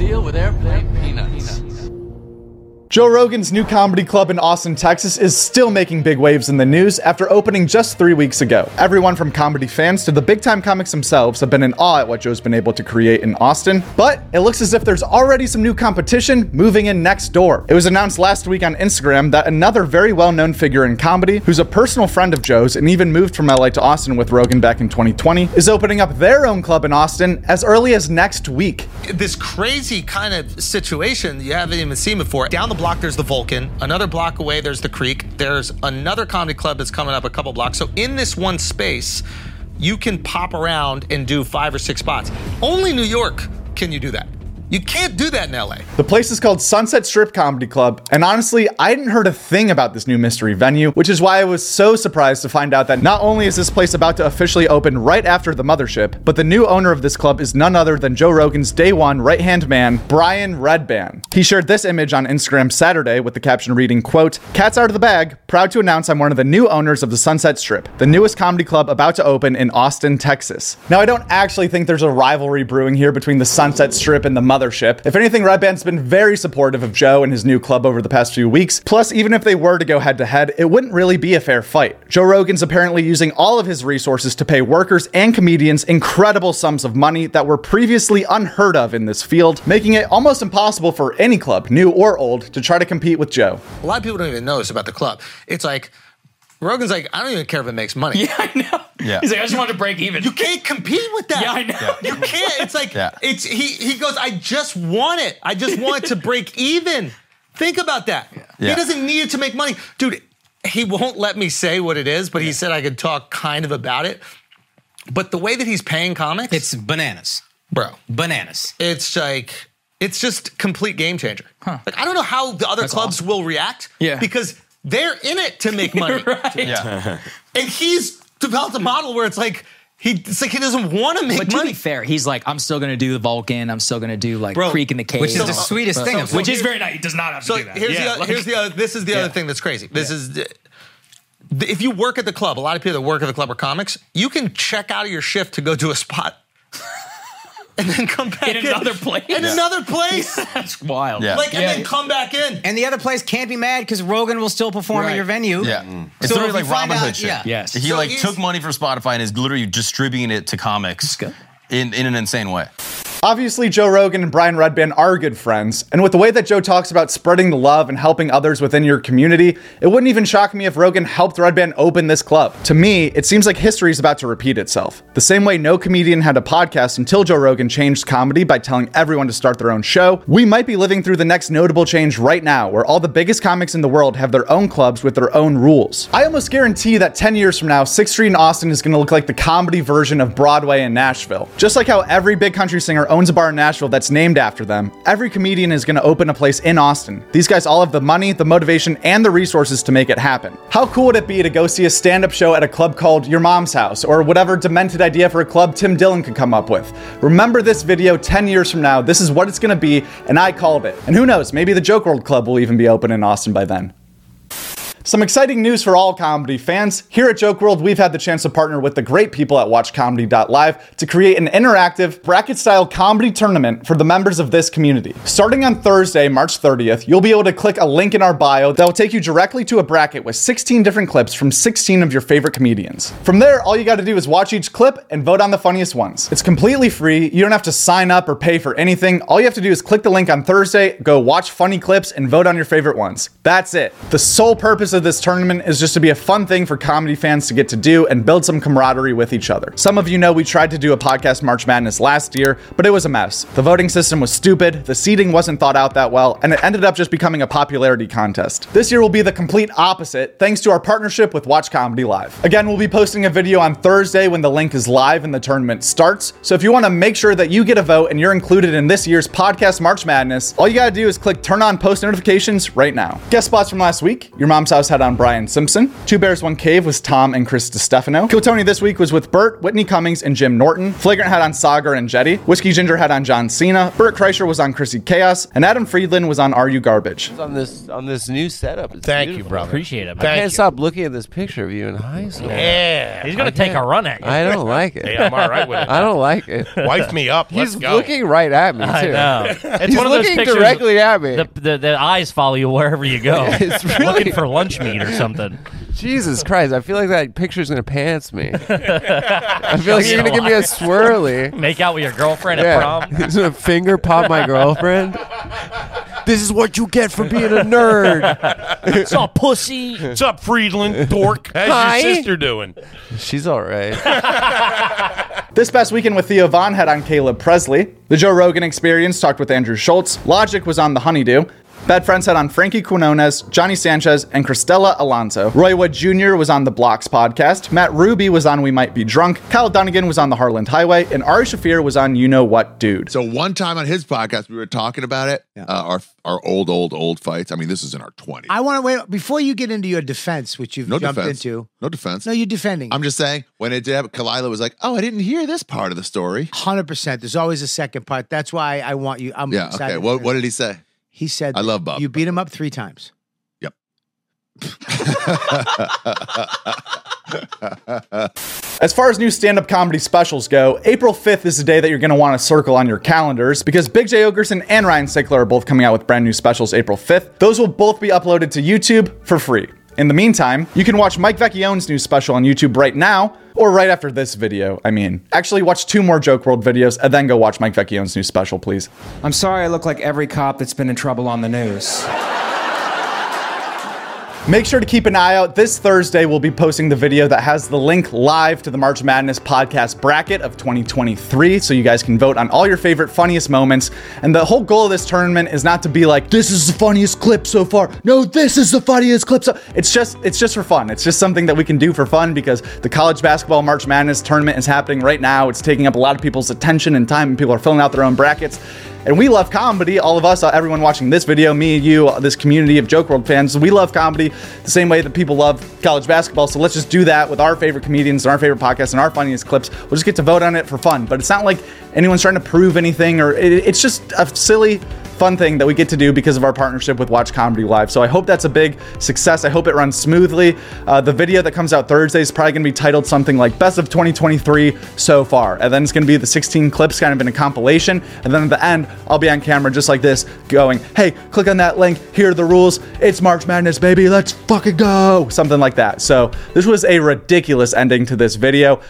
deal with airplane peanuts. Joe Rogan's new comedy club in Austin, Texas is still making big waves in the news after opening just three weeks ago. Everyone from comedy fans to the big time comics themselves have been in awe at what Joe's been able to create in Austin, but it looks as if there's already some new competition moving in next door. It was announced last week on Instagram that another very well known figure in comedy, who's a personal friend of Joe's and even moved from LA to Austin with Rogan back in 2020, is opening up their own club in Austin as early as next week. This crazy kind of situation you haven't even seen before. Down the block, there's the Vulcan. Another block away, there's the Creek. There's another comedy club that's coming up a couple blocks. So in this one space, you can pop around and do five or six spots. Only New York can you do that. You can't do that in LA. The place is called Sunset Strip Comedy Club, and honestly, I hadn't heard a thing about this new mystery venue, which is why I was so surprised to find out that not only is this place about to officially open right after the mothership, but the new owner of this club is none other than Joe Rogan's day one right hand man, Brian Redban. He shared this image on Instagram Saturday with the caption reading, quote, Cat's out of the bag, proud to announce I'm one of the new owners of the Sunset Strip, the newest comedy club about to open in Austin, Texas. Now, I don't actually think there's a rivalry brewing here between the Sunset Strip and the mothership. If anything, Redban's been very supportive of Joe and his new club over the past few weeks. Plus, even if they were to go head to head, it wouldn't really be a fair fight. Joe Rogan's apparently using all of his resources to pay workers and comedians incredible sums of money that were previously unheard of in this field, making it almost impossible for any club, new or old, to try to compete with Joe. A lot of people don't even know this about the club. It's like, Rogan's like, I don't even care if it makes money. Yeah, I know. Yeah. He's like, I just wanted to break even. You can't compete with that. Yeah, I know. You can't. It's like Yeah. it's he he goes, I just want it. I just want it to break even. Think about that. He Yeah. doesn't need it to make money. Dude, he won't let me say what it is, but he said I could talk kind of about it. But the way that he's paying comics, It's bananas. bro, Bananas. it's like it's just complete game changer. Huh. Like I don't know how the other That's clubs awesome. will react. Yeah. Because they're in it to make money. right. Yeah. And he's developed a model where it's like he it's like he doesn't want to make But to money. be fair, he's like, I'm still gonna do the Vulcan. I'm still gonna do like Bro, Creek in the Cave. Which is So- the sweetest thing. so- Which is very nice. He does not have to So do that. here's Yeah, the other, like- here's the other, this is the Yeah. other thing that's crazy. This is if you work at the club, a lot of people that work at the club are comics. You can check out of your shift to go do a spot, and then come back In another place? In Yeah. another place, That's wild. Yeah. like and Yeah. then come back in. And the other place can't be mad because Rogan will still perform Right. at your venue. Yeah. Mm. It's So literally like you find Robin out- Hood shit. yeah. Yes. He So like took money from Spotify and is literally distributing it to comics in, in an insane way. Obviously, Joe Rogan and Brian Redban are good friends, and with the way that Joe talks about spreading the love and helping others within your community, it wouldn't even shock me if Rogan helped Redban open this club. To me, it seems like history is about to repeat itself. The same way no comedian had a podcast until Joe Rogan changed comedy by telling everyone to start their own show, we might be living through the next notable change right now, where all the biggest comics in the world have their own clubs with their own rules. I almost guarantee that 10 years from now, 6th Street in Austin is to look like the comedy version of Broadway in Nashville. Just like how every big country singer owns a bar in Nashville that's named after them, every comedian is going to open a place in Austin. These guys all have the money, the motivation, and the resources to make it happen. How cool would it be to go see a stand up show at a club called Your Mom's House, or whatever demented idea for a club Tim Dillon could come up with? Remember this video 10 years from now. This is what it's going to be, and I called it. And who knows, maybe the Joke WRLD Club will even be open in Austin by then. Some exciting news for all comedy fans. Here at Joke WRLD, we've had the chance to partner with the great people at WatchComedy.live to create an interactive, bracket style comedy tournament for the members of this community. Starting on Thursday, March 30th, you'll be able to click a link in our bio that will take you directly to a bracket with 16 different clips from 16 of your favorite comedians. From there, all you got to do is watch each clip and vote on the funniest ones. It's completely free. You don't have to sign up or pay for anything. All you have to do is click the link on Thursday, go watch funny clips, and vote on your favorite ones. That's it. The sole purpose of this tournament is just to be a fun thing for comedy fans to get to do and build some camaraderie with each other. Some of you know we tried to do a podcast March Madness last year, but it was a mess. The voting system was stupid, the seating wasn't thought out that well, and it ended up just becoming a popularity contest. This year will be the complete opposite thanks to our partnership with Watch Comedy Live. Again, we'll be posting a video on Thursday when the link is live and the tournament starts. So if you want to make sure that you get a vote and you're included in this year's podcast March Madness, all you got to do is click turn on post notifications right now. Guest spots from last week Your Mom's House House had on Brian Simpson. Two Bears One Cave was Tom and Chris DiStefano. Kill Tony this week was with Bert, Whitney Cummings, and Jim Norton. Flagrant had on Saagar Enjeti. Whiskey Ginger had on John Cena. Bert Kreischer was on Chrissy Chaos, and Adam Friedland was on Are You Garbage. on this on this new setup. It's Thank you, beautiful. brother. Appreciate it. I Man. Thank can't you. stop looking at this picture of you in high school. Yeah. He's gonna take a run at you. I don't like it. Hey, I'm all right with it. I don't like it. Wife me up. Let's He's go. looking right at me too. I know. It's He's one of those looking pictures. directly at me. The, the, the eyes follow you wherever you go. It's really- looking for lunch meat or something. Jesus Christ! I feel like that picture's gonna pants me. I feel like you're gonna give me a swirly. Make out with your girlfriend at Yeah, prom. he's gonna finger pop my girlfriend. This is what you get for being a nerd. It's all pussy. What's up, Friedland? Dork. How's Hi. your sister doing? She's all right. This past weekend with Theo Von had on Caleb Pressley. The Joe Rogan Experience talked with Andrew Schulz. Logic was on The Honeydew. Bad Friends had on Frankie Quinones, Johnny Sanchez, and Cristela Alonzo. Roy Wood Jr. was on the Blocks podcast. Matt Ruby was on We Might Be Drunk. Kyle Dunnigan was on the Harland Highway. And Ari Shaffir was on You Know What Dude. So one time on his podcast, we were talking about it. Uh, our our old, old, old fights. I mean, this is in our twenties. I want to wait before you get into your defense, which you've No jumped defense. into. No defense. No, you're defending. I'm just saying when it did, happen, Khalyla was like, "Oh, I didn't hear this part of the story." hundred percent. There's always a second part. That's why I want you. I'm Yeah. excited Okay. What What did he say? He said? I love Bob. You beat him up three times. Yep. As far as new stand up comedy specials go, April 5th is the day that you're going to want to circle on your calendars because Big Jay Oakerson and Ryan Sickler are both coming out with brand new specials April 5th. Those will both be uploaded to YouTube for free. In the meantime, you can watch Mike Vecchione's new special on YouTube right now, or right after this video. I mean, actually, watch two more Joke WRLD videos and then go watch Mike Vecchione's new special, please. I'm sorry I look like every cop that's been in trouble on the news. Make sure to keep an eye out. This Thursday, we'll be posting the video that has the link live to the March Madness podcast bracket of 2023. So you guys can vote on all your favorite, funniest moments. And the whole goal of this tournament is not to be like, this is the funniest clip so far. No, this is the funniest clip. So it's just, it's just for fun. It's just something that we can do for fun because the college basketball March Madness tournament is happening right now. It's taking up a lot of people's attention and time, and people are filling out their own brackets. And we love comedy. All of us, uh, everyone watching this video, me, you, uh, this community of Joke WRLD fans, we love comedy the same way that people love college basketball. So let's just do that with our favorite comedians and our favorite podcasts and our funniest clips. We'll just get to vote on it for fun. But it's not like anyone's trying to prove anything, or it, it's just a silly, fun thing that we get to do because of our partnership with Watch Comedy Live. So I hope that's a big success. I hope it runs smoothly. Uh, the video that comes out Thursday is probably going to be titled something like Best of 2023 so far. And then it's going to be the 16 clips kind of in a compilation. And then at the end, I'll be on camera just like this going, hey, click on that link. Here are the rules. It's March Madness, baby. Let's fucking go. Something like that. So this was a ridiculous ending to this video.